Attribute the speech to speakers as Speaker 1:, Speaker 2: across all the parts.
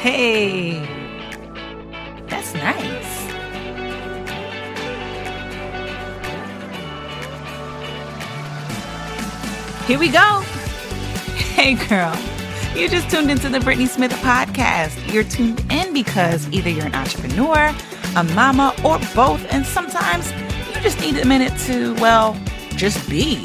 Speaker 1: Hey, that's nice. Here we go. Hey, girl. You just tuned into the Brittnee Smith podcast. You're tuned in because either you're an entrepreneur, a mama, or both, and sometimes you just need a minute to, well, just be.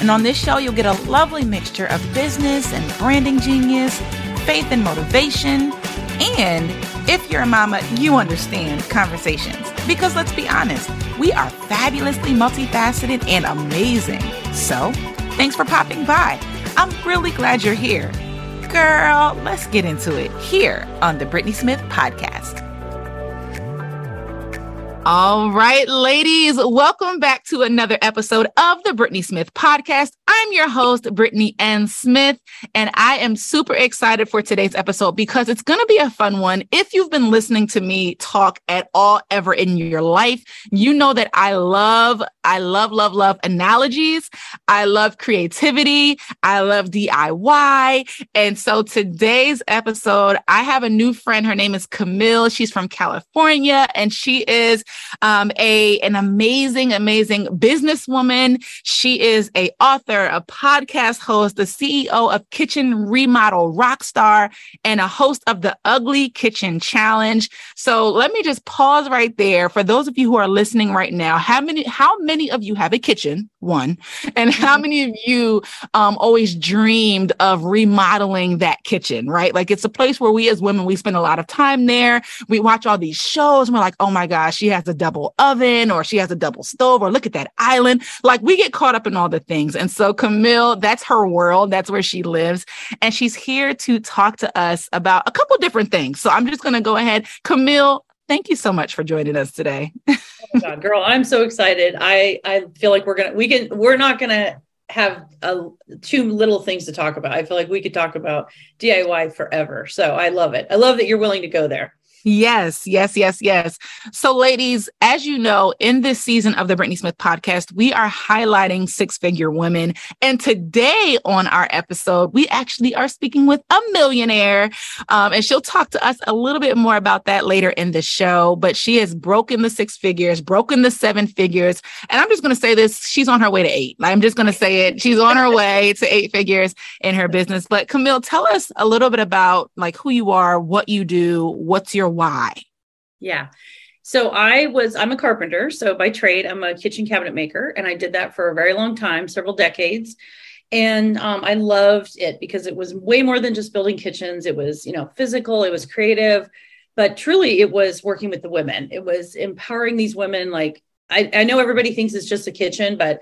Speaker 1: And on this show, you'll get a lovely mixture of business and branding genius, faith and motivation, and if you're a mama, you understand conversations. Because let's be honest, we are fabulously multifaceted and amazing. So, thanks for popping by. I'm really glad you're here. Girl, let's get into it here on the Brittnee Smith Podcast. All right, ladies, welcome back to another episode of the Brittnee Smith podcast. I'm your host, Brittnee Ann Smith, and I am super excited for today's episode because it's going to be a fun one. If you've been listening to me talk at all ever in your life, you know that I love, I love, love, love analogies. I love creativity. I love DIY. And so today's episode, I have a new friend. Her name is Camille. She's from California and she is um, a an amazing, amazing businesswoman. She is a author, a podcast host, the CEO of Kitchen Remodel Rockstar, and a host of the Ugly Kitchen Challenge. So let me just pause right there. For those of you who are listening right now, how many how many of you have a kitchen? One, and how mm-hmm. many of you um, always dreamed of remodeling that kitchen? Right, like it's a place where we as women we spend a lot of time there. We watch all these shows. And we're like, oh my gosh, she has a double oven or she has a double stove or look at that island. Like we get caught up in all the things. And so Camille, that's her world. That's where she lives. And she's here to talk to us about a couple different things. So I'm just going to go ahead. Camille, thank you so much for joining us today.
Speaker 2: oh God, girl, I'm so excited. I, I feel like we're to, we can, we're not to have a, two little things to talk about. I feel like we could talk about DIY forever. So I love it. I love that you're willing to go there.
Speaker 1: Yes, yes, yes, yes. So, ladies, as you know, in this season of the Brittnee Smith podcast, we are highlighting six figure women. And today on our episode, we actually are speaking with a millionaire. Um, and she'll talk to us a little bit more about that later in the show. But she has broken the six figures, broken the seven figures. And I'm just going to say this she's on her way to eight. I'm just going to say it. She's on her way to eight figures in her business. But Camille, tell us a little bit about like who you are, what you do, what's your why?
Speaker 2: Yeah. So I was, I'm a carpenter. So by trade, I'm a kitchen cabinet maker. And I did that for a very long time, several decades. And um, I loved it because it was way more than just building kitchens. It was, you know, physical, it was creative, but truly it was working with the women. It was empowering these women. Like, I, I know everybody thinks it's just a kitchen, but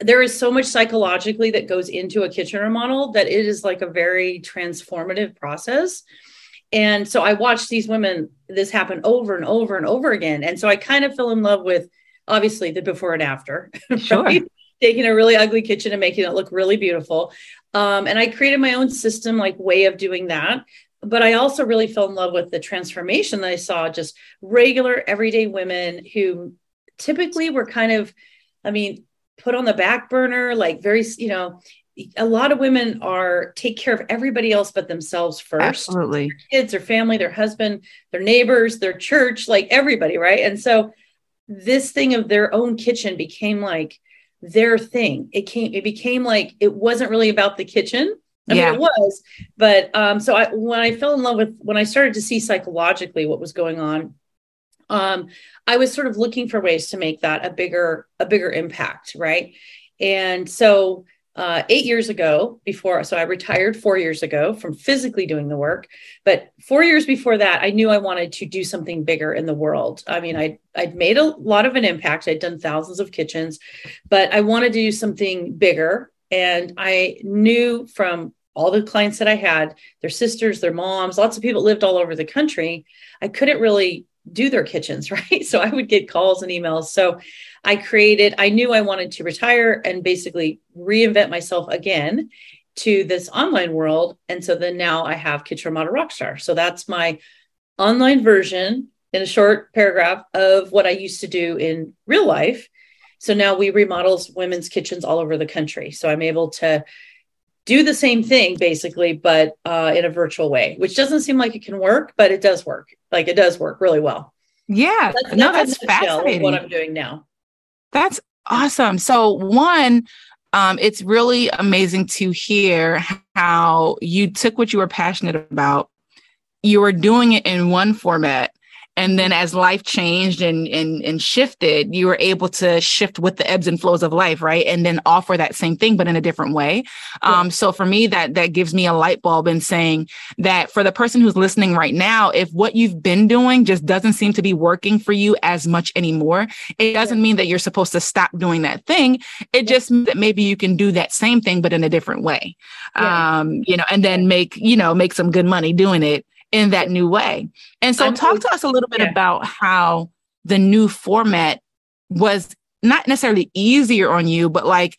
Speaker 2: there is so much psychologically that goes into a kitchen remodel that it is like a very transformative process and so I watched these women, this happen over and over and over again. And so I kind of fell in love with obviously the before and after.
Speaker 1: Sure. Right?
Speaker 2: Taking a really ugly kitchen and making it look really beautiful. Um, and I created my own system, like way of doing that. But I also really fell in love with the transformation that I saw just regular, everyday women who typically were kind of, I mean, put on the back burner, like very, you know, a lot of women are take care of everybody else but themselves first.
Speaker 1: Absolutely.
Speaker 2: Their kids their family their husband their neighbors their church like everybody right? And so this thing of their own kitchen became like their thing. It came it became like it wasn't really about the kitchen. I yeah. mean, it was, but um, so I when I fell in love with when I started to see psychologically what was going on, um, I was sort of looking for ways to make that a bigger a bigger impact, right? And so uh, eight years ago before so i retired four years ago from physically doing the work. But four years before that i knew i wanted to do something bigger in the world. I mean i i'd made a lot of an impact. I'd done thousands of kitchens but i wanted to do something bigger. And i knew from all the clients that i had their sisters their moms lots of people lived all over the country i couldn't really do their kitchens right so i would get calls and emails so I created, I knew I wanted to retire and basically reinvent myself again to this online world. And so then now I have Kitchen Remodel Rockstar. So that's my online version in a short paragraph of what I used to do in real life. So now we remodel women's kitchens all over the country. So I'm able to do the same thing basically, but uh, in a virtual way, which doesn't seem like it can work, but it does work. Like it does work really well.
Speaker 1: Yeah,
Speaker 2: That's,
Speaker 1: no,
Speaker 2: that's
Speaker 1: that's
Speaker 2: a nutshell of
Speaker 1: fascinating.
Speaker 2: What I'm doing now.
Speaker 1: That's awesome. So one, um, it's really amazing to hear how you took what you were passionate about, you were doing it in one format, and then as life changed and and and shifted, you were able to shift with the ebbs and flows of life, right? And then offer that same thing, but in a different way. Um, so for me, that that gives me a light bulb in saying that for the person who's listening right now, if what you've been doing just doesn't seem to be working for you as much anymore, it doesn't mean that you're supposed to stop doing that thing. It just means that maybe you can do that same thing, but in a different way.
Speaker 2: Yeah.
Speaker 1: Um, you know, and then make, you know, make some good money doing it in that new way. And so talk to us a little bit
Speaker 2: yeah.
Speaker 1: about how the new format was not necessarily easier on you, but like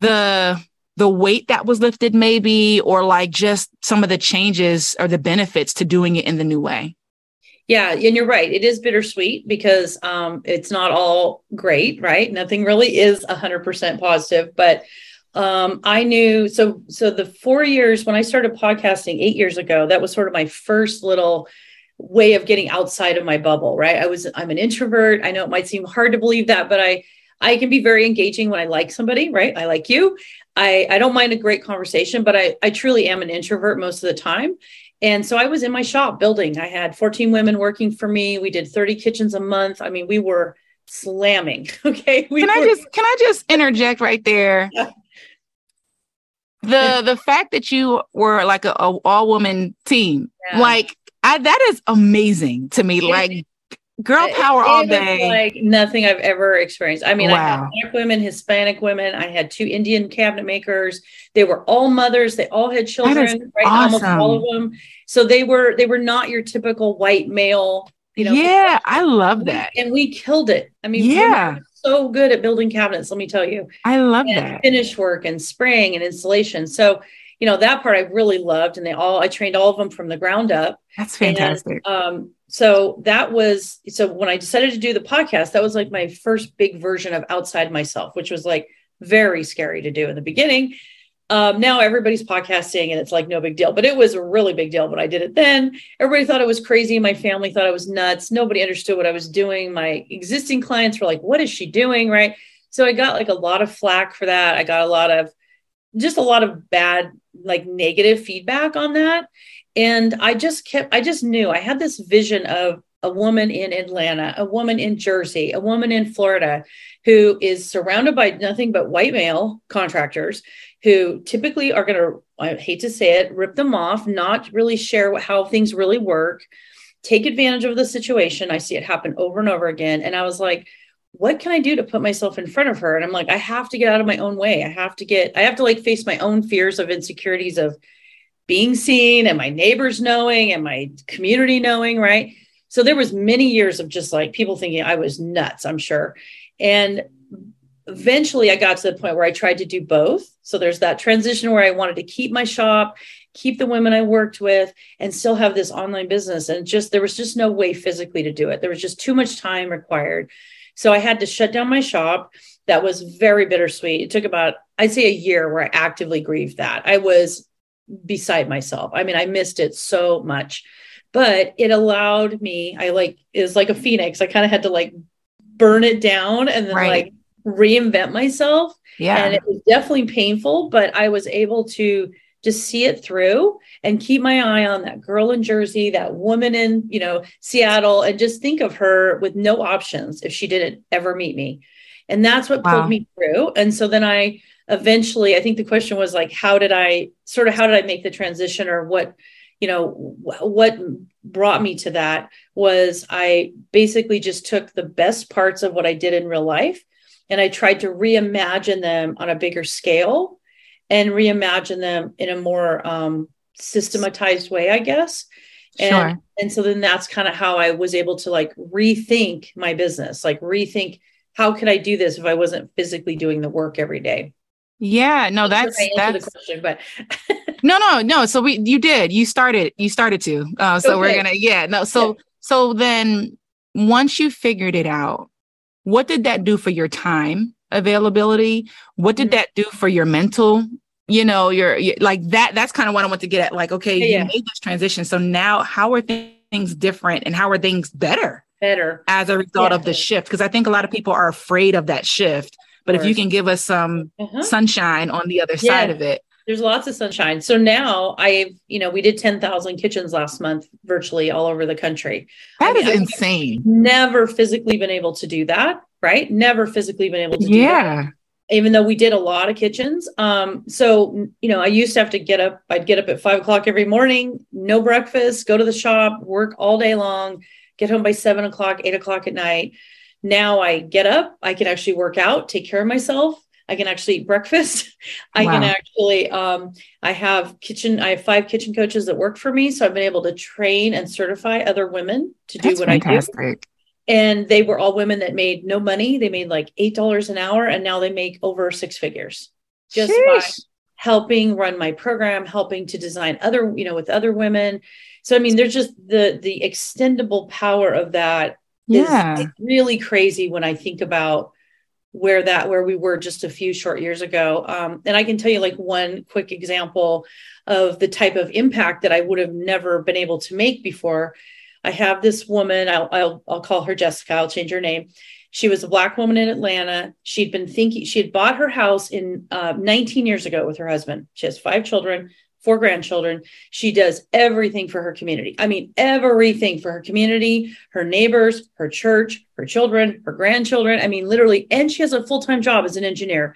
Speaker 1: the the weight that was lifted maybe or like just some of the changes or the benefits to doing it in the new way.
Speaker 2: Yeah, and you're right. It is bittersweet because um, it's not all great, right? Nothing really is 100% positive, but um, I knew so. So the four years when I started podcasting eight years ago, that was sort of my first little way of getting outside of my bubble, right? I was I'm an introvert. I know it might seem hard to believe that, but I I can be very engaging when I like somebody, right? I like you. I I don't mind a great conversation, but I I truly am an introvert most of the time. And so I was in my shop building. I had 14 women working for me. We did 30 kitchens a month. I mean, we were slamming. Okay. We
Speaker 1: Can I
Speaker 2: were-
Speaker 1: just can I just interject right there? The the fact that you were like a, a all woman team,
Speaker 2: Yeah.
Speaker 1: like I that is amazing to me. Like girl power
Speaker 2: it
Speaker 1: all day.
Speaker 2: Like nothing I've ever experienced. I mean, I had black women, Hispanic women. I had two Indian cabinet makers. They were all mothers. They all had children. Right, almost all of them. So they were they were not your typical white male. You know,
Speaker 1: yeah, I love that.
Speaker 2: and we killed it. I mean,
Speaker 1: Yeah.
Speaker 2: So good at building cabinets. Let me tell you.
Speaker 1: I love
Speaker 2: and
Speaker 1: that.
Speaker 2: finish work and spraying and installation. So, you know, that part I really loved. And they all, I trained all of them from the ground up.
Speaker 1: That's
Speaker 2: And,
Speaker 1: fantastic.
Speaker 2: um, so that was, so when I decided to do the podcast, that was like my first big version of outside myself, which was like very scary to do in the beginning. Um, now everybody's podcasting and it's like no big deal, but it was a really big deal when I did it then. Everybody thought it was crazy. My family thought I was nuts. Nobody understood what I was doing. My existing clients were like, what is she doing? Right. So I got like a lot of flack for that. I got a lot of just a lot of bad, like negative feedback on that. And I just kept, I just knew I had this vision of a woman in Atlanta, a woman in Jersey, a woman in Florida who is surrounded by nothing but white male contractors who typically are going to, I hate to say it, rip them off, not really share how things really work, take advantage of the situation. I see it happen over and over again. And I was like, what can I do to put myself in front of her? And I'm like, I have to get out of my own way. I have to get, I have to like face my own fears of insecurities of being seen and my neighbors knowing and my community knowing, right? So there was many years of just like people thinking I was nuts, I'm sure. And eventually I got to the point where I tried to do both. So there's that transition where I wanted to keep my shop, keep the women I worked with, and still have this online business. And just there was just no way physically to do it. There was just too much time required. So I had to shut down my shop. That was very bittersweet. It took about, I'd say, a year where I actively grieved that. I was beside myself. I mean, I missed it so much, but it allowed me, I like, it was like a phoenix. I kind of had to like burn it down and then
Speaker 1: Right.
Speaker 2: like reinvent myself.
Speaker 1: Yeah.
Speaker 2: And it was definitely painful, but I was able to just see it through and keep my eye on that girl in Jersey, that woman in, you know, Seattle, and just think of her with no options if she didn't ever meet me. And that's what
Speaker 1: Wow.
Speaker 2: pulled me through. And so then I eventually, I think the question was like, how did I sort of how did I make the transition or what, you know, what brought me to that was I basically just took the best parts of what I did in real life and I tried to reimagine them on a bigger scale and reimagine them in a more um, systematized way, I guess. And
Speaker 1: Sure.
Speaker 2: and so then that's kind of how I was able to like rethink my business, like rethink how could I do this if I wasn't physically doing the work every day.
Speaker 1: Yeah. No,
Speaker 2: Not sure
Speaker 1: that's that's
Speaker 2: the question, but
Speaker 1: no, no, no. So we you did. You started. You started to. Uh, so we're gonna. Yeah. No. So so then once you figured it out, what did that do for your time availability? What did
Speaker 2: Mhm.
Speaker 1: that do for your mental you know, you're, like that. That's kind of what I want to get at. Like, okay,
Speaker 2: Yeah,
Speaker 1: you
Speaker 2: yeah.
Speaker 1: made this transition. So now how are things different and how are things better
Speaker 2: better.
Speaker 1: as a result
Speaker 2: Yeah.
Speaker 1: of the shift? Because I think a lot of people are afraid of that shift. But if you can give us some
Speaker 2: Uh-huh.
Speaker 1: sunshine on the other side of it.
Speaker 2: There's lots of sunshine. So now I've, you know, we did 10,000 kitchens last month virtually all over the country.
Speaker 1: That
Speaker 2: I
Speaker 1: is
Speaker 2: mean, I've
Speaker 1: insane.
Speaker 2: Never physically been able to do that, right? Never physically been able to do that.
Speaker 1: Yeah.
Speaker 2: even though we did a lot of kitchens. Um, so you know, I used to have to get up. I'd get up at five o'clock every morning, no breakfast, go to the shop, work all day long, get home by seven o'clock, eight o'clock at night. Now I get up, I can actually work out, take care of myself. I can actually eat breakfast. I can actually, um, I have kitchen, I have five kitchen coaches that work for me. So I've been able to train and certify other women to do
Speaker 1: That's
Speaker 2: what I do and they were all women that made no money. They made like eight dollars an hour, and now they make over six figures just by helping run my program, helping to design other, you know, with other women. So I mean, there's just the the extendable power of that is
Speaker 1: Yeah.
Speaker 2: really crazy when I think about where that where we were just a few short years ago. Um, and I can tell you like one quick example of the type of impact that I would have never been able to make before. I have this woman. I'll I'll, I'll call her Jessica. I'll change her name. She was a black woman in Atlanta. She'd been thinking she had bought her house in uh, 19 years ago with her husband. She has five children, four grandchildren. She does everything for her community. I mean, everything for her community, her neighbors, her church, her children, her grandchildren. I mean, literally, and she has a full time job as an engineer.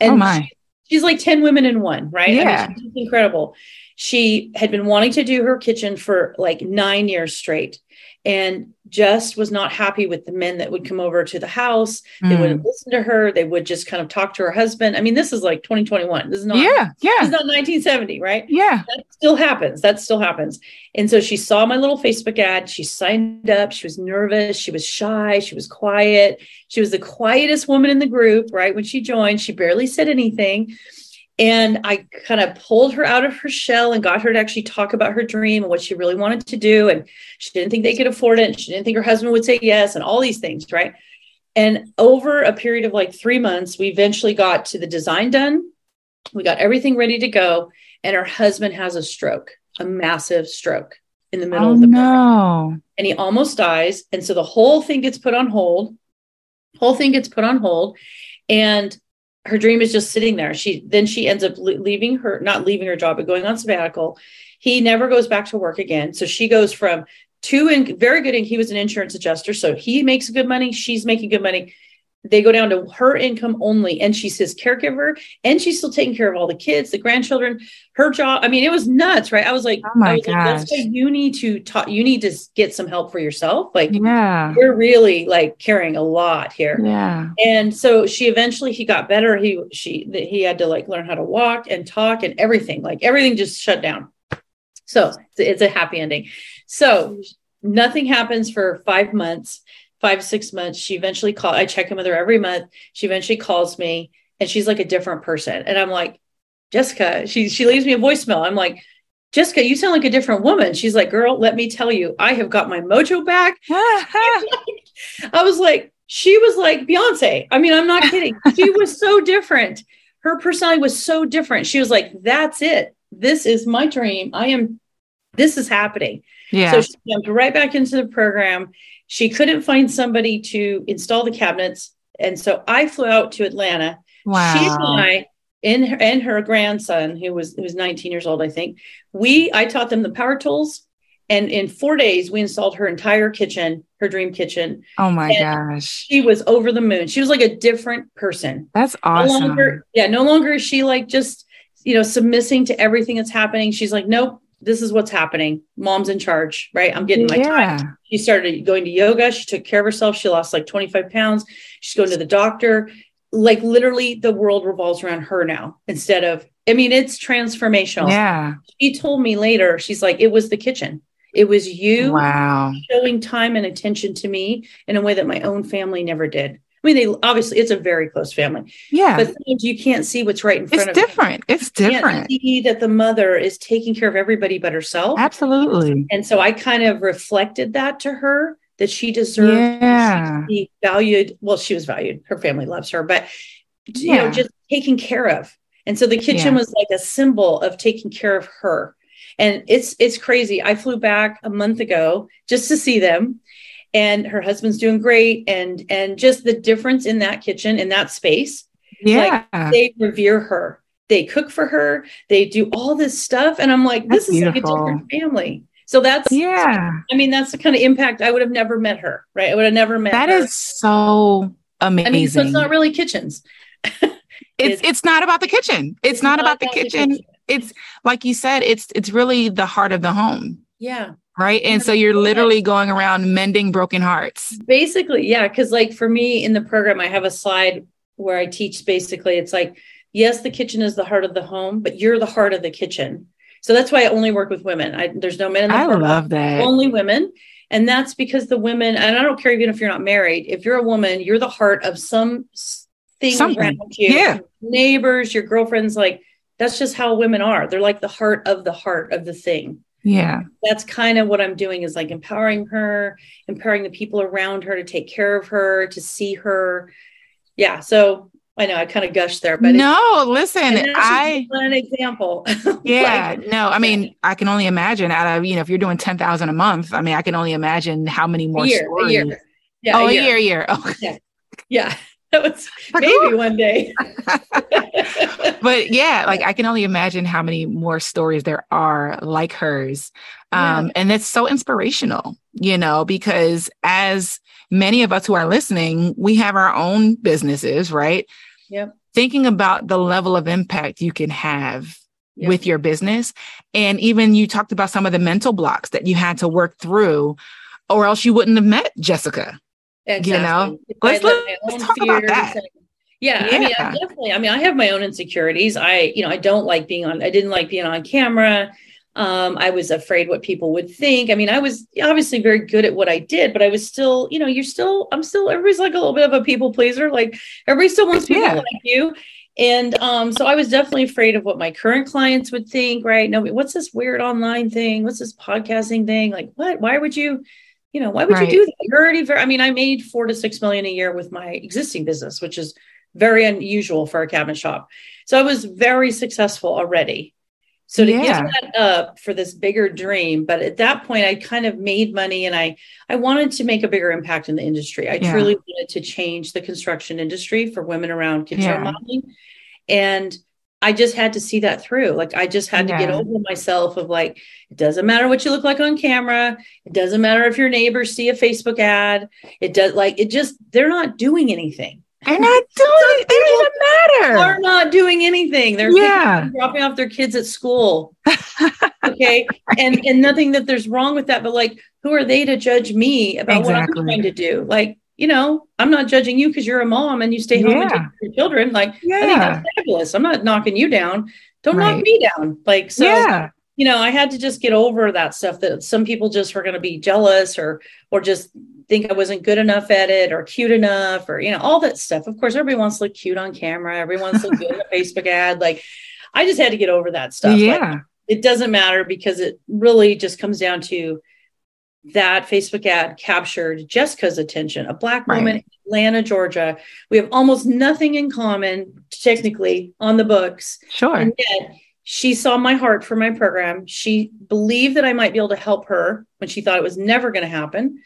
Speaker 2: Oh, and
Speaker 1: oh my.
Speaker 2: she- she's like 10 women in one, right?
Speaker 1: Yeah.
Speaker 2: I mean, she's incredible. She had been wanting to do her kitchen for like nine years straight and just was not happy with the men that would come over to the house. They
Speaker 1: Mm.
Speaker 2: wouldn't listen to her. They would just kind of talk to her husband. I mean, this is like 2021. This is not,
Speaker 1: yeah.
Speaker 2: this
Speaker 1: Yeah.
Speaker 2: is not 1970, right?
Speaker 1: Yeah.
Speaker 2: that still happens. That still happens. And so she saw my little Facebook ad. She signed up. She was nervous. She was shy. She was quiet. She was the quietest woman in the group, right? When she joined, she barely said anything. And I kind of pulled her out of her shell and got her to actually talk about her dream and what she really wanted to do. And she didn't think they could afford it. And she didn't think her husband would say yes, and all these things, right? And over a period of like three months, we eventually got to the design done. We got everything ready to go and her husband has a stroke, a massive stroke in the middle
Speaker 1: Oh
Speaker 2: of the program. and he almost dies. And so the whole thing gets put on hold. Whole thing gets put on hold, and her dream is just sitting there. She then she ends up leaving her, not leaving her job, but going on sabbatical. He never goes back to work again. So she goes from two and very good. And he was an insurance adjuster, so he makes good money. She's making good money. They go down to her income only, and she's his caregiver, and she's still taking care of all the kids, the grandchildren, her job. I mean, it was nuts, right? I was like,
Speaker 1: Oh my
Speaker 2: was like, that's
Speaker 1: gosh.
Speaker 2: why you need to talk. You need to get some help for yourself. Like,
Speaker 1: Yeah.
Speaker 2: we're really like carrying a lot here.
Speaker 1: Yeah.
Speaker 2: And so she eventually he got better. He she that he had to like learn how to walk and talk and everything. Like everything just shut down. So it's, it's a happy ending. So nothing happens for five months, five six months. She eventually called. I check in with her every month. She eventually calls me, and she's like a different person. And I'm like, Jessica. She she leaves me a voicemail. I'm like. Jessica, you sound like a different woman. She's like, girl, let me tell you, I have got my mojo back. I was like, she was like Beyonce. I mean, I'm not kidding. She was so different. Her personality was so different. She was like, that's it. This is my dream. I am, this is happening.
Speaker 1: yeah.
Speaker 2: So she jumped right back into the program. She couldn't find somebody to install the cabinets. And so I flew out to Atlanta.
Speaker 1: wow.
Speaker 2: She and I and her, and her grandson, who was who was 19 years old, I think. We I taught them the power tools, and in four days we installed her entire kitchen, her dream kitchen.
Speaker 1: oh my gosh.
Speaker 2: She was over the moon. She was like a different person.
Speaker 1: That's
Speaker 2: No
Speaker 1: awesome.
Speaker 2: longer, yeah, no longer is she like just you know submissing to everything that's happening. She's like, nope, this is what's happening. Mom's in charge, right? I'm getting my time. She started going to yoga. She took care of herself. She lost like 25 pounds. She's going to the doctor. Like literally, the world revolves around her now instead of, I mean, it's transformational.
Speaker 1: Yeah.
Speaker 2: She told me later, she's like, it was the kitchen. It was you
Speaker 1: Wow.
Speaker 2: showing time and attention to me in a way that my own family never did. I mean, they obviously, it's a very close family,
Speaker 1: Yeah.
Speaker 2: but sometimes you can't see what's right in front
Speaker 1: it's
Speaker 2: of you.
Speaker 1: different. It's
Speaker 2: You can't
Speaker 1: different.
Speaker 2: see that the mother is taking care of everybody but herself.
Speaker 1: Absolutely.
Speaker 2: And so I kind of reflected that to her that she deserved
Speaker 1: Yeah.
Speaker 2: to be valued. Well, she was valued. Her family loves her, but you
Speaker 1: Yeah.
Speaker 2: know, just taken care of. And so the kitchen
Speaker 1: Yeah.
Speaker 2: was like a symbol of taking care of her. And it's it's crazy. I flew back a month ago just to see them and her husband's doing great and and just the difference in that kitchen in that space
Speaker 1: Yeah.
Speaker 2: they revere her they cook for her they do all this stuff and i'm like this
Speaker 1: That's
Speaker 2: is like a different family so that's
Speaker 1: yeah.
Speaker 2: i mean that's the kind of impact i would have never met her right i would have never met
Speaker 1: That
Speaker 2: her.
Speaker 1: is so amazing.
Speaker 2: i mean so it's not really kitchens
Speaker 1: it's it's not about the kitchen. It's, not, about the kitchen. It's like you said, it's it's really the heart of the home.
Speaker 2: yeah
Speaker 1: Right. And so you're literally going around mending broken hearts.
Speaker 2: basically yeah because like for me in the program i have a slide where i teach basically it's like yes the kitchen is the heart of the home but you're the heart of the kitchen so that's why i only work with women I, there's no men in the
Speaker 1: I
Speaker 2: program.
Speaker 1: love that.
Speaker 2: only women and that's because the women and i don't care even if you're not married if you're a woman you're the heart of some thing
Speaker 1: Something.
Speaker 2: around you
Speaker 1: Yeah.
Speaker 2: neighbors your girlfriends like that's just how women are they're like the heart of the heart of the thing
Speaker 1: Yeah.
Speaker 2: that's kind of what i'm doing is like empowering her empowering the people around her to take care of her to see her yeah so i know i kind of gushed there but
Speaker 1: no, listen,
Speaker 2: and that's just
Speaker 1: I
Speaker 2: one example
Speaker 1: yeah,
Speaker 2: Like,
Speaker 1: no, I mean, I can only imagine out of, you know, if you're doing 10,000 a month, I mean, I can only imagine how many more
Speaker 2: a year, a year. Yeah,
Speaker 1: oh,
Speaker 2: a
Speaker 1: a
Speaker 2: year.
Speaker 1: year, a year. Oh,
Speaker 2: Yeah, that was maybe one day.
Speaker 1: but yeah, like I can only imagine how many more stories there are like hers. Um, and it's so inspirational, you know, because as many of us who are listening, we have our own businesses, right?
Speaker 2: Yep.
Speaker 1: Thinking about the level of impact you can have
Speaker 2: Yep.
Speaker 1: with your business. And even you talked about some of the mental blocks that you had to work through, or else you wouldn't have met Jessica.
Speaker 2: Exactly.
Speaker 1: know,
Speaker 2: If
Speaker 1: let's-
Speaker 2: I let my
Speaker 1: let's
Speaker 2: own
Speaker 1: talk about that.
Speaker 2: and- yeah, I mean, I definitely. I mean, I have my own insecurities. I, you know, I don't like being on. I didn't like being on camera. Um, I was afraid what people would think. I mean, I was obviously very good at what I did, but I was still, you know, you're still. I'm still. Everybody's like a little bit of a people pleaser. Like everybody still wants people
Speaker 1: Yeah.
Speaker 2: like you. And um, so I was definitely afraid of what my current clients would think, right? No, what's this weird online thing? What's this podcasting thing? Like, what? Why would you, you know, why would
Speaker 1: Right.
Speaker 2: you do that? You're already very, I mean, I made four to six million a year with my existing business, which is very unusual for a cabinet shop. So I was very successful already. So to
Speaker 1: Yeah.
Speaker 2: give that up for this bigger dream, but at that point I kind of made money and I I wanted to make a bigger impact in the industry. I
Speaker 1: Yeah.
Speaker 2: truly wanted to change the construction industry for women around kitchen
Speaker 1: Yeah.
Speaker 2: remodeling. And I just had to see that through. Like I just had to get over myself of like, it doesn't matter what you look like on camera. It doesn't matter if your neighbors see a Facebook ad. It does like it just they're not doing anything.
Speaker 1: They're not doing it. They don't even
Speaker 2: They're not doing anything. They're
Speaker 1: Yeah.
Speaker 2: dropping off their kids at school. okay. And and nothing that there's wrong with that, but like who are they to judge me about
Speaker 1: Exactly.
Speaker 2: what I'm trying to do? Like, you know, I'm not judging you because you're a mom and you stay home and take care of your children. Like, I think that's fabulous. I'm not knocking you down. Don't knock me down. Like, so
Speaker 1: yeah.
Speaker 2: you know, I had to just get over that stuff that some people just were going to be jealous or or just think I wasn't good enough at it or cute enough or you know all that stuff. Of course, everybody wants to look cute on camera. Everyone wants to look good in a Facebook ad. Like, I just had to get over that stuff. Like,
Speaker 1: Yeah.
Speaker 2: it doesn't matter because it really just comes down to that Facebook ad captured Jessica's attention, a black
Speaker 1: Right.
Speaker 2: woman in Atlanta, Georgia. We have almost nothing in common technically on the books.
Speaker 1: Sure.
Speaker 2: And yet she saw my heart for my program. She believed that I might be able to help her when she thought it was never going to happen.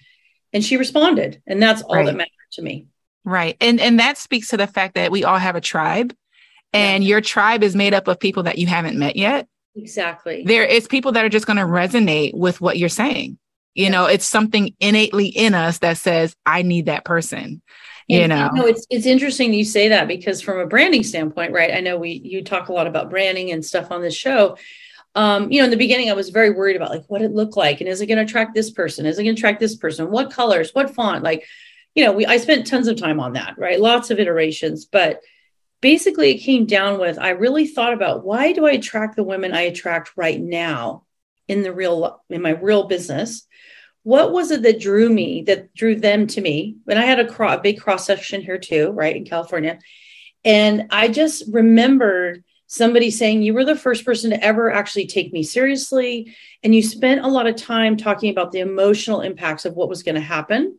Speaker 2: And she responded. And that's all
Speaker 1: Right.
Speaker 2: that mattered to me.
Speaker 1: Right. And and that speaks to the fact that we all have a tribe and your tribe is made up of people that you haven't met yet.
Speaker 2: Exactly.
Speaker 1: There is people that are just going to resonate with what you're saying. You
Speaker 2: Yeah.
Speaker 1: know, it's something innately in us that says, I need that person. You
Speaker 2: And,
Speaker 1: know,
Speaker 2: it's it's interesting you say that because from a branding standpoint, right? I know we you talk a lot about branding and stuff on this show. Um, you know, in the beginning, I was very worried about like what it looked like, and is it going to attract this person? Is it going to attract this person? What colors? What font? Like, you know, we I spent tons of time on that, right? Lots of iterations, but basically, it came down with I really thought about why do I attract the women I attract right now in the real in my real business what was it that drew me that drew them to me? And i had a, cro- a big cross section here too right in california. And i just remembered somebody saying you were the first person to ever actually take me seriously. And you spent a lot of time talking about the emotional impacts of what was going to happen.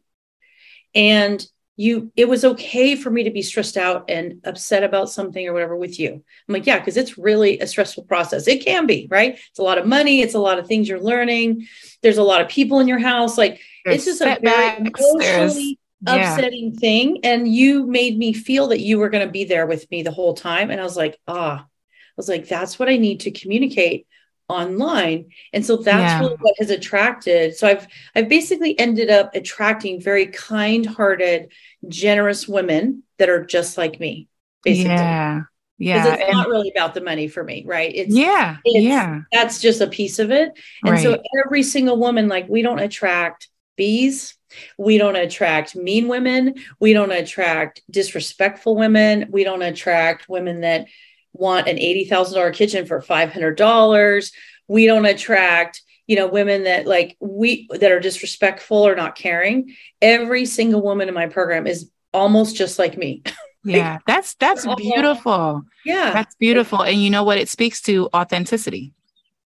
Speaker 2: And you it was okay for me to be stressed out and upset about something or whatever with you. I'm like yeah because it's really a stressful process. It can be right? It's a lot of money. It's a lot of things you're learning. There's a lot of people in your house. Like there's it's just a very emotionally yeah. upsetting thing. And you made me feel that you were going to be there with me the whole time. And i was like ah. I was like that's what i need to communicate online. And so that's yeah. really what has attracted so i've i've basically ended up attracting very kind-hearted generous women that are just like me
Speaker 1: basically. Yeah. Yeah
Speaker 2: it's and, not really about the money for me right? It's
Speaker 1: yeah
Speaker 2: it's,
Speaker 1: yeah.
Speaker 2: that's just a piece of it. And right. so every single woman like we don't attract bees. We don't attract mean women. We don't attract disrespectful women. We don't attract women that want an $80,000 kitchen for $500. We don't attract, you know, women that like we that are disrespectful or not caring. Every single woman in my program is almost just like me.
Speaker 1: yeah, that's that's beautiful.
Speaker 2: Yeah.
Speaker 1: That's beautiful. And you know what it speaks to authenticity.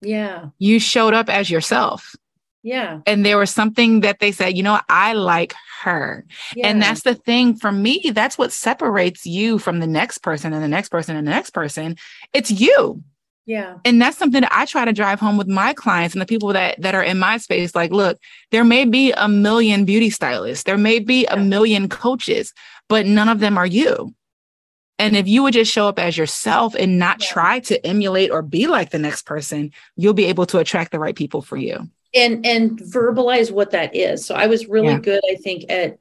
Speaker 2: Yeah.
Speaker 1: You showed up as yourself.
Speaker 2: Yeah.
Speaker 1: And there was something that they said, you know, I like her. Yeah. And that's the thing for me, that's what separates you from the next person and the next person and the next person. It's you.
Speaker 2: Yeah.
Speaker 1: And that's something that I try to drive home with my clients and the people that that are in my space like look, there may be a million beauty stylists, there may be a million coaches, but none of them are you. And if you would just show up as yourself and not yeah. try to emulate or be like the next person, you'll be able to attract the right people for you
Speaker 2: and and verbalize what that is. So i was really yeah. good i think at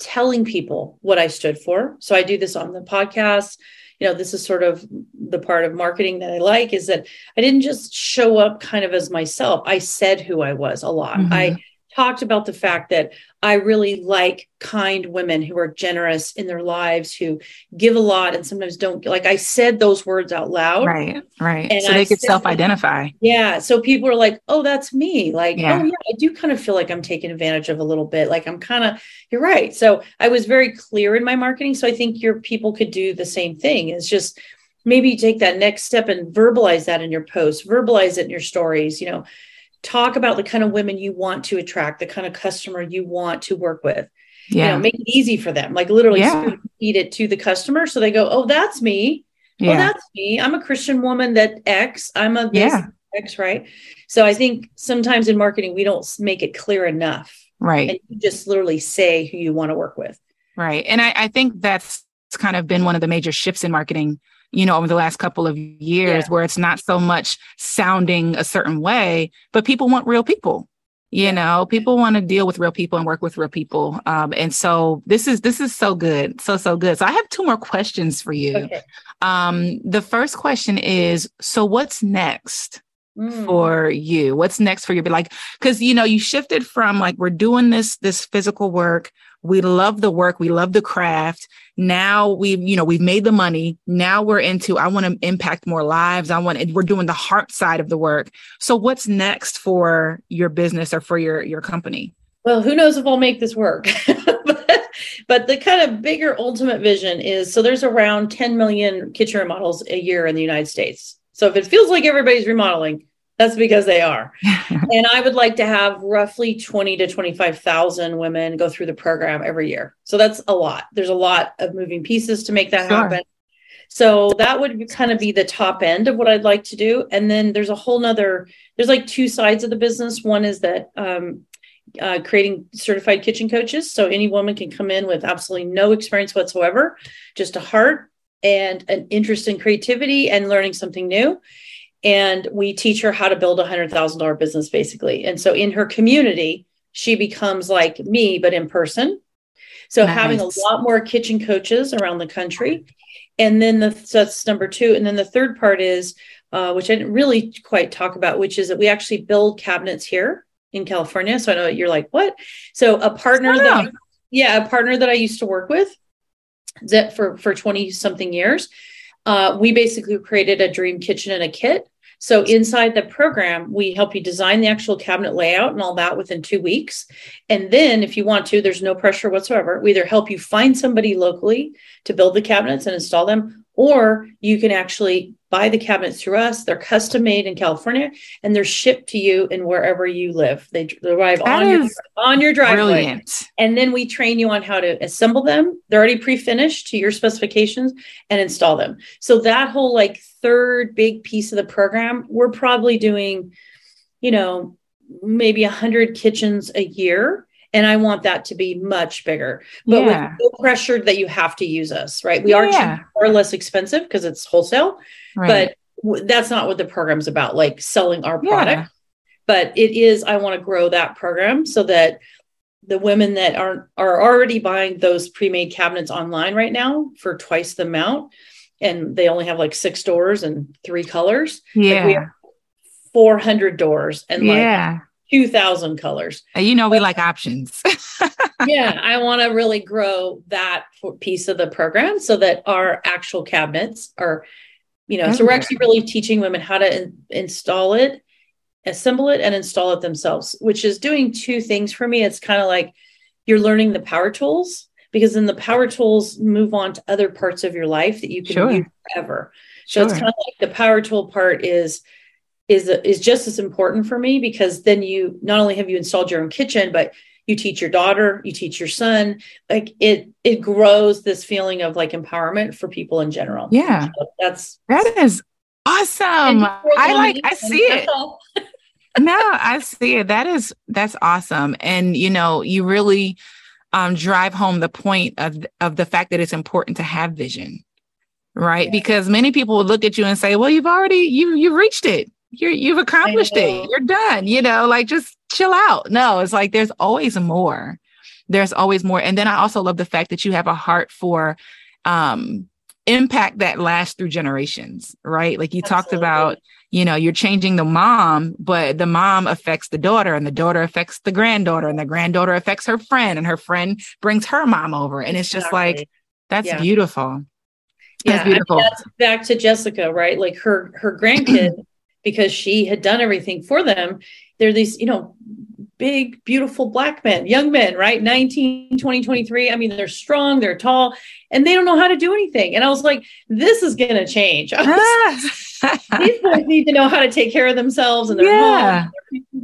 Speaker 2: telling people what i stood for. So i do this on the podcast. You know this is sort of the part of marketing that i like is that i didn't just show up kind of as myself. I said who i was a lot. Mm-hmm. i talked about the fact that I really like kind women who are generous in their lives, who give a lot and sometimes don't like I said those words out loud.
Speaker 1: Right. Right. And so they I could self-identify.
Speaker 2: Yeah. So people are like, oh, that's me. Like, yeah. oh yeah, I do kind of feel like I'm taken advantage of a little bit. Like I'm kind of, you're right. So I was very clear in my marketing. So I think your people could do the same thing. It's just maybe take that next step and verbalize that in your posts, verbalize it in your stories, you know talk about the kind of women you want to attract, the kind of customer you want to work with. Yeah. You know, make it easy for them. Like literally yeah. feed it to the customer. So they go, Oh, that's me. Oh, yeah. Oh, that's me. I'm a Christian woman that X. I'm a yeah. X, right? So I think sometimes in marketing we don't make it clear enough.
Speaker 1: Right.
Speaker 2: And you just literally say who you want to work with.
Speaker 1: Right. And I, I think that's kind of been one of the major shifts in marketing you know, over the last couple of years yeah. where it's not so much sounding a certain way, but people want real people. You know, people want to deal with real people and work with real people. Um, and so this is this is so good, so so good. So I have two more questions for you. Okay. Um, the first question is: So what's next? Mm. for you? What's next for you? Be like because you know you shifted from like we're doing this this physical work. We love the work. We love the craft. Now we've you know we've made the money. Now we're into i want to impact more lives. I want we're doing the heart side of the work. So what's next for your business or for your your company?
Speaker 2: Well who knows if i'll make this work? But, but the kind of bigger ultimate vision is so there's around 10 million kitchen remodels a year in the united states so if it feels like everybody's remodeling that's because they are. and I would like to have roughly 20 to 25,000 women go through the program every year. So that's a lot. There's a lot of moving pieces to make that sure. happen. So that would kind of be the top end of what I'd like to do. And then there's a whole nother, there's like two sides of the business. One is that um, uh, creating certified kitchen coaches. So any woman can come in with absolutely no experience whatsoever, just a heart and an interest in creativity and learning something new. And we teach her how to build a hundred thousand dollar business basically. And so in her community she becomes like me but in person. So nice. having a lot more kitchen coaches around the country. And then the so that's number two. And then the third part is uh, which i didn't really quite talk about which is that we actually build cabinets here in california. So i know you're like what? So a partner that yeah a partner that i used to work with that for for 20 something years uh, we basically created a dream kitchen and a kit. So inside the program, we help you design the actual cabinet layout and all that within two weeks. And then, if you want to, there's no pressure whatsoever. We either help you find somebody locally to build the cabinets and install them, or you can actually buy the cabinets through us. They're custom made in California and they're shipped to you in wherever you live. They arrive on your, on your driveway. Brilliant. And then we train you on how to assemble them. They're already pre-finished to your specifications and install them. So that whole like third big piece of the program, we're probably doing, you know, maybe a hundred kitchens a year and I want that to be much bigger, but yeah. with no pressure that you have to use us, right? We yeah. are less expensive because it's wholesale, right. but w- that's not what the program's about, like selling our product. But it is, I want to grow that program so that the women that aren't are already buying those pre-made cabinets online right now for twice the amount, and they only have like six doors and three colors.
Speaker 1: Yeah. Like
Speaker 2: 400 doors and yeah. like 2000 colors.
Speaker 1: Uh, you know, we like options.
Speaker 2: yeah, I want to really grow that piece of the program so that our actual cabinets are, you know, so we're actually really teaching women how to in- install it, assemble it, and install it themselves, which is doing two things for me. It's kind of like you're learning the power tools because then the power tools move on to other parts of your life that you can sure. use forever. So sure. it's kind of like the power tool part is is is just as important for me because then you not only have you installed your own kitchen but you teach your daughter you teach your son like it it grows this feeling of like empowerment for people in general.
Speaker 1: Yeah. So that's that is awesome. i like i see it. no i see it. That is that's awesome. And you know you really um, drive home the point of of the fact that it's important to have vision right? Yeah. because many people would look at you and say well you've already you you've reached it you're you've accomplished it. You're done. You know, like just chill out. No, it's like there's always more. There's always more. And then I also love the fact that you have a heart for um impact that lasts through generations, right? Like you Absolutely. talked about, you know, you're changing the mom, but the mom affects the daughter and the daughter affects the granddaughter and the granddaughter affects her friend and her friend brings her mom over. And it's just exactly. like, that's yeah. beautiful.
Speaker 2: That's yeah, beautiful. I mean, that's back to Jessica, right? Like her her grandkid because she had done everything for them. They're these, you know, big, beautiful black men, young men, right? 19, 20, 23. I mean, they're strong, they're tall, and they don't know how to do anything. And I was like, this is going to change. Ah. these boys need to know how to take care of themselves and their yeah.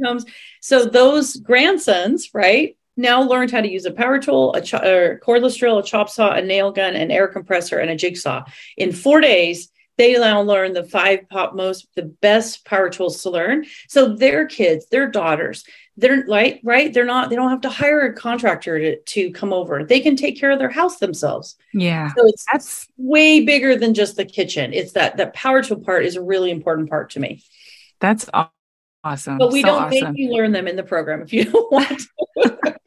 Speaker 2: homes. So those grandsons, right? Now learned how to use a power tool, a, ch- a cordless drill, a chop saw, a nail gun, an air compressor, and a jigsaw. In four days, they now learn the five pop most the best power tools to learn. So their kids their daughters they're right right? They're not they don't have to hire a contractor to, to come over. They can take care of their house themselves.
Speaker 1: Yeah.
Speaker 2: So it's that's way bigger than just the kitchen. It's that that power tool part is a really important part to me.
Speaker 1: That's awesome.
Speaker 2: But we so don't awesome. make you learn them in the program if you don't want to.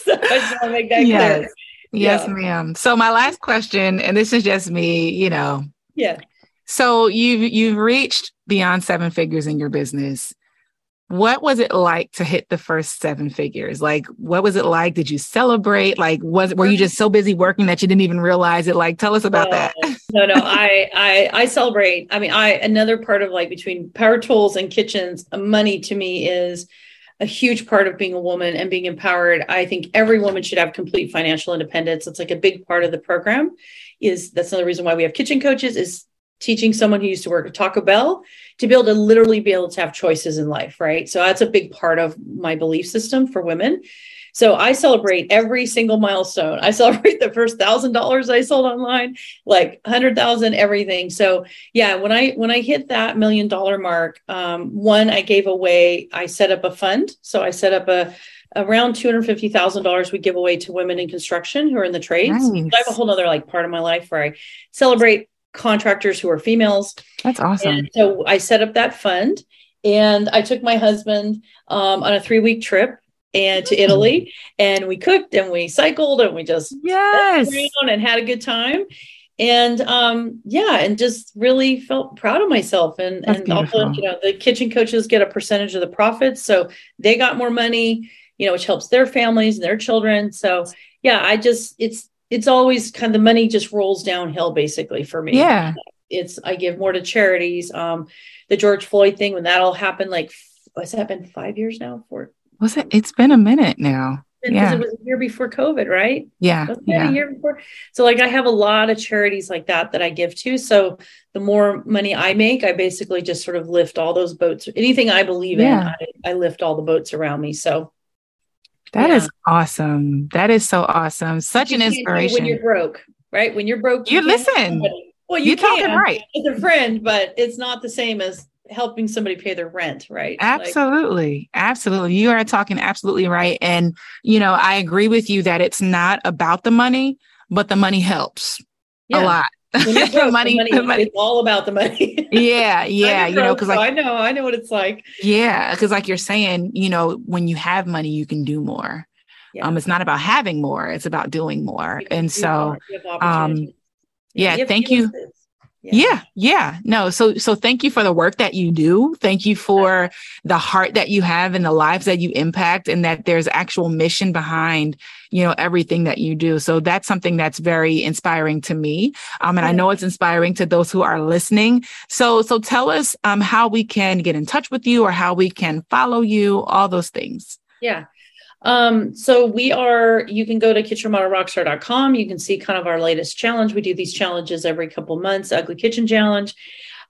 Speaker 2: So i just want to make that yes. clear
Speaker 1: yes yeah. ma'am. So my last question and this is just me you know
Speaker 2: yeah
Speaker 1: so you've you've reached beyond seven figures in your business. What was it like to hit the first seven figures? Like, what was it like? Did you celebrate? Like, was were you just so busy working that you didn't even realize it? Like, tell us about that.
Speaker 2: no, no, I, I, I celebrate. I mean, I another part of like between power tools and kitchens, money to me is a huge part of being a woman and being empowered. I think every woman should have complete financial independence. It's like a big part of the program. Is that's another reason why we have kitchen coaches is teaching someone who used to work at Taco Bell to be able to literally be able to have choices in life, right? So that's a big part of my belief system for women. So I celebrate every single milestone. I celebrate the first thousand dollars I sold online, like hundred thousand, everything. So yeah, when I when I hit that million dollar mark, um, one I gave away. I set up a fund. So I set up a around two hundred fifty thousand dollars we give away to women in construction who are in the trades. Nice. I have a whole other like part of my life where I celebrate contractors who are females.
Speaker 1: That's awesome.
Speaker 2: And so I set up that fund and I took my husband um, on a three week trip and to Italy and we cooked and we cycled and we just
Speaker 1: yes
Speaker 2: and had a good time and um yeah and just really felt proud of myself and That's and beautiful. also you know the kitchen coaches get a percentage of the profits so they got more money you know which helps their families and their children so yeah i just it's it's always kind of the money just rolls downhill basically for me.
Speaker 1: Yeah.
Speaker 2: It's I give more to charities. Um the George Floyd thing when that all happened, like what's that been five years now? For
Speaker 1: was it it's been a minute now.
Speaker 2: because
Speaker 1: yeah.
Speaker 2: it was a year before COVID, right?
Speaker 1: Yeah. Yeah.
Speaker 2: a year before? So like I have a lot of charities like that that I give to. So the more money I make, I basically just sort of lift all those boats. Anything I believe
Speaker 1: Yeah.
Speaker 2: in, I, I lift all the boats around me. So
Speaker 1: That
Speaker 2: Yeah.
Speaker 1: is awesome. That is so awesome. Such
Speaker 2: you
Speaker 1: an
Speaker 2: can't do it
Speaker 1: inspiration.
Speaker 2: when you're broke, right? When you're broke,
Speaker 1: You
Speaker 2: can't
Speaker 1: listen.
Speaker 2: Well, you
Speaker 1: You're talking
Speaker 2: can
Speaker 1: right.
Speaker 2: as a friend, but it's not the same as helping somebody pay their rent, right? Like,
Speaker 1: Absolutely. Absolutely. You are talking absolutely right. And, you know, I agree with you that it's not about the money, but the money helps
Speaker 2: yeah.
Speaker 1: a lot.
Speaker 2: Broke,
Speaker 1: money,
Speaker 2: the money,
Speaker 1: the money-
Speaker 2: it's all about the money.
Speaker 1: Yeah. Yeah. You know, because
Speaker 2: so
Speaker 1: like,
Speaker 2: I know, I know what it's like.
Speaker 1: yeah, because like you're saying, you know, when you have money, you can do more.
Speaker 2: Yeah.
Speaker 1: Um, it's not about having more, it's about doing more. And
Speaker 2: do
Speaker 1: so,
Speaker 2: more.
Speaker 1: Um,
Speaker 2: opportunities.
Speaker 1: yeah, thank you. Yeah, yeah. No, so so thank you for the work that you do. Thank you for the heart that you have and the lives that you impact and that there's actual mission behind, you know, everything that you do. So that's something that's very inspiring to me. Um and I know it's inspiring to those who are listening. So so tell us um how we can get in touch with you or how we can follow you, all those things.
Speaker 2: Yeah. Um, so we are, you can go to kitchenremodelrockstar.com. You can see kind of our latest challenge. We do these challenges every couple months, Ugly Kitchen Challenge.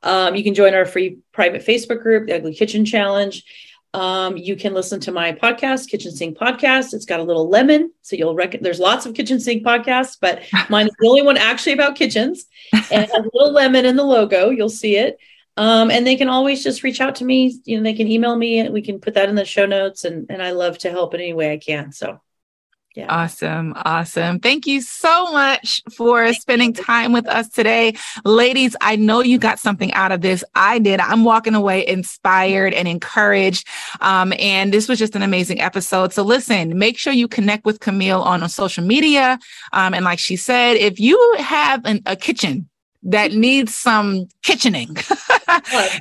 Speaker 2: Um, you can join our free private Facebook group, the Ugly Kitchen Challenge. Um, you can listen to my podcast, Kitchen Sink Podcast. It's got a little lemon, so you'll reckon there's lots of kitchen sink podcasts, but mine is the only one actually about kitchens, and it has a little lemon in the logo. You'll see it. Um, and they can always just reach out to me. You know, they can email me, and we can put that in the show notes. And and I love to help in any way I can. So, yeah,
Speaker 1: Awesome. Awesome. Thank you so much for spending time with us today. Ladies, I know you got something out of this. I did. I'm walking away inspired and encouraged. Um, and this was just an amazing episode. So listen, make sure you connect with Camille on, on social media. Um, and like she said, if you have an, a kitchen that needs some kitchening,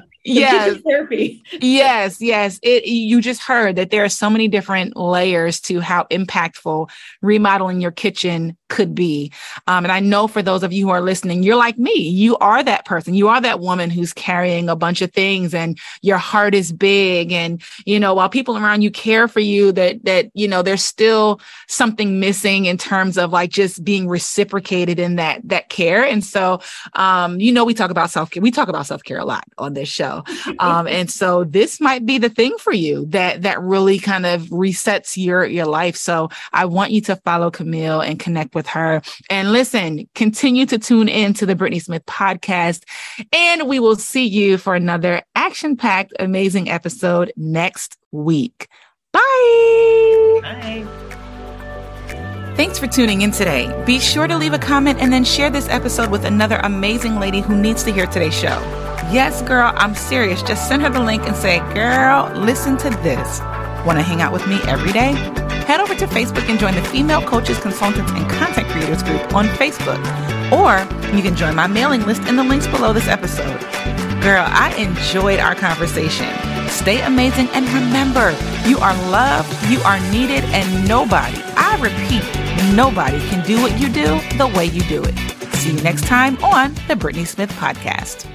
Speaker 1: yes,
Speaker 2: therapy.
Speaker 1: yes yes. It you just heard that there are so many different layers to how impactful remodeling your kitchen could be. Um, and i know for those of you who are listening you're like me. You are that person. You are that woman who's carrying a bunch of things and your heart is big. And you know while people around you care for you that that you know there's still something missing in terms of like just being reciprocated in that that care. And so um you know we talk about self-care. We talk about self-care a lot on this show. Um, and so this might be the thing for you that that really kind of resets your your life. So I want you to follow Camille and connect with her. And listen, continue to tune in to the Brittnee Smith podcast, and we will see you for another action-packed, amazing episode next week. Bye.
Speaker 2: Bye.
Speaker 1: Thanks for tuning in today. Be sure to leave a comment and then share this episode with another amazing lady who needs to hear today's show. Yes, girl, I'm serious. Just send her the link and say, girl, listen to this. Want to hang out with me every day? Head over to Facebook and join the Female Coaches, Consultants, and Content Creators group on Facebook. Or you can join my mailing list in the links below this episode. Girl, I enjoyed our conversation. Stay amazing and remember, you are loved, you are needed, and nobody, I repeat, nobody can do what you do the way you do it. See you next time on the Brittnee Smith Podcast.